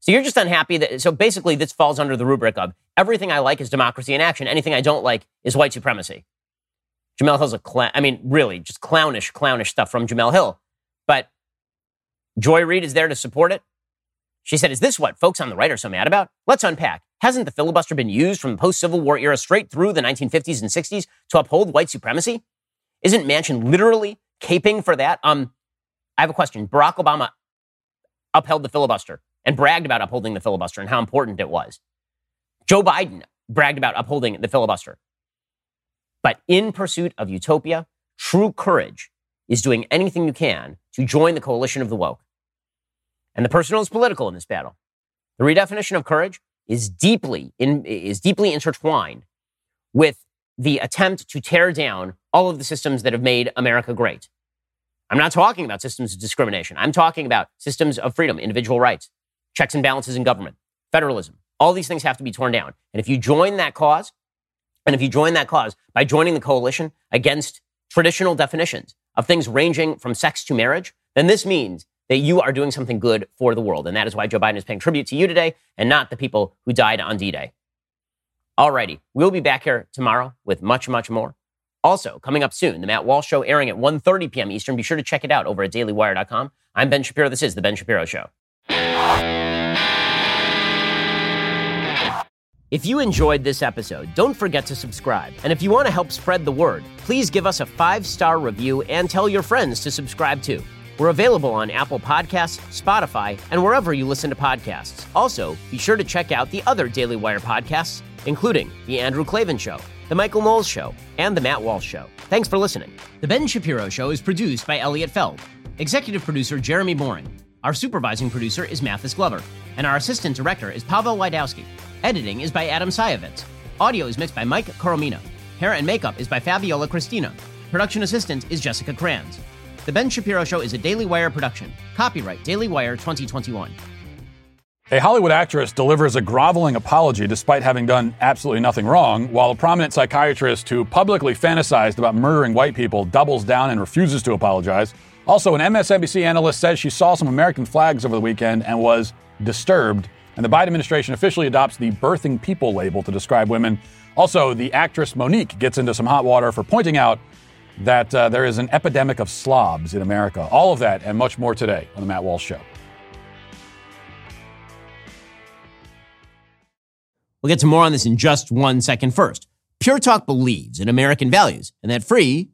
So you're just unhappy that, so basically this falls under the rubric of everything I like is democracy in action. Anything I don't like is white supremacy. Jemele Hill's a clown. I mean, really, just clownish, clownish stuff from Jemele Hill. But Joy Reid is there to support it. She said, Is this what folks on the right are so mad about? Let's unpack. Hasn't the filibuster been used from the post Civil War era straight through the 1950s and 60s to uphold white supremacy? Isn't Manchin literally caping for that? Um, I have a question. Barack Obama upheld the filibuster and bragged about upholding the filibuster and how important it was. Joe Biden bragged about upholding the filibuster. But in pursuit of utopia, true courage is doing anything you can to join the coalition of the woke. And the personal is political in this battle. The redefinition of courage is deeply in, is deeply intertwined with the attempt to tear down all of the systems that have made America great. I'm not talking about systems of discrimination. I'm talking about systems of freedom, individual rights, checks and balances in government, federalism. All these things have to be torn down. And if you join that cause, and if you join that cause by joining the coalition against traditional definitions of things ranging from sex to marriage, then this means that you are doing something good for the world. And that is why Joe Biden is paying tribute to you today and not the people who died on D Day. Alrighty, we'll be back here tomorrow with much, much more. Also, coming up soon, the Matt Walsh Show airing at 1.30 p.m. Eastern. Be sure to check it out over at dailywire.com. I'm Ben Shapiro. This is The Ben Shapiro Show. If you enjoyed this episode, don't forget to subscribe. And if you want to help spread the word, please give us a five star review and tell your friends to subscribe too. We're available on Apple Podcasts, Spotify, and wherever you listen to podcasts. Also, be sure to check out the other Daily Wire podcasts, including The Andrew Klavan Show, The Michael Knowles Show, and The Matt Walsh Show. Thanks for listening. The Ben Shapiro Show is produced by Elliot Feld, executive producer Jeremy Boring. Our supervising producer is Mathis Glover, and our assistant director is Pavel Lydowski. Editing is by Adam Sayevitz. Audio is mixed by Mike Coromina. Hair and makeup is by Fabiola Cristina. Production assistant is Jessica Kranz. The Ben Shapiro Show is a Daily Wire production. Copyright Daily Wire 2021. A Hollywood actress delivers a groveling apology despite having done absolutely nothing wrong, while a prominent psychiatrist who publicly fantasized about murdering white people doubles down and refuses to apologize. Also, an MSNBC analyst says she saw some American flags over the weekend and was disturbed and the Biden administration officially adopts the birthing people label to describe women. Also, the actress Mo'Nique gets into some hot water for pointing out that uh, there is an epidemic of slobs in America. All of that and much more today on The Matt Walsh Show. We'll get to more on this in just one second. First, Pure Talk believes in American values, and that free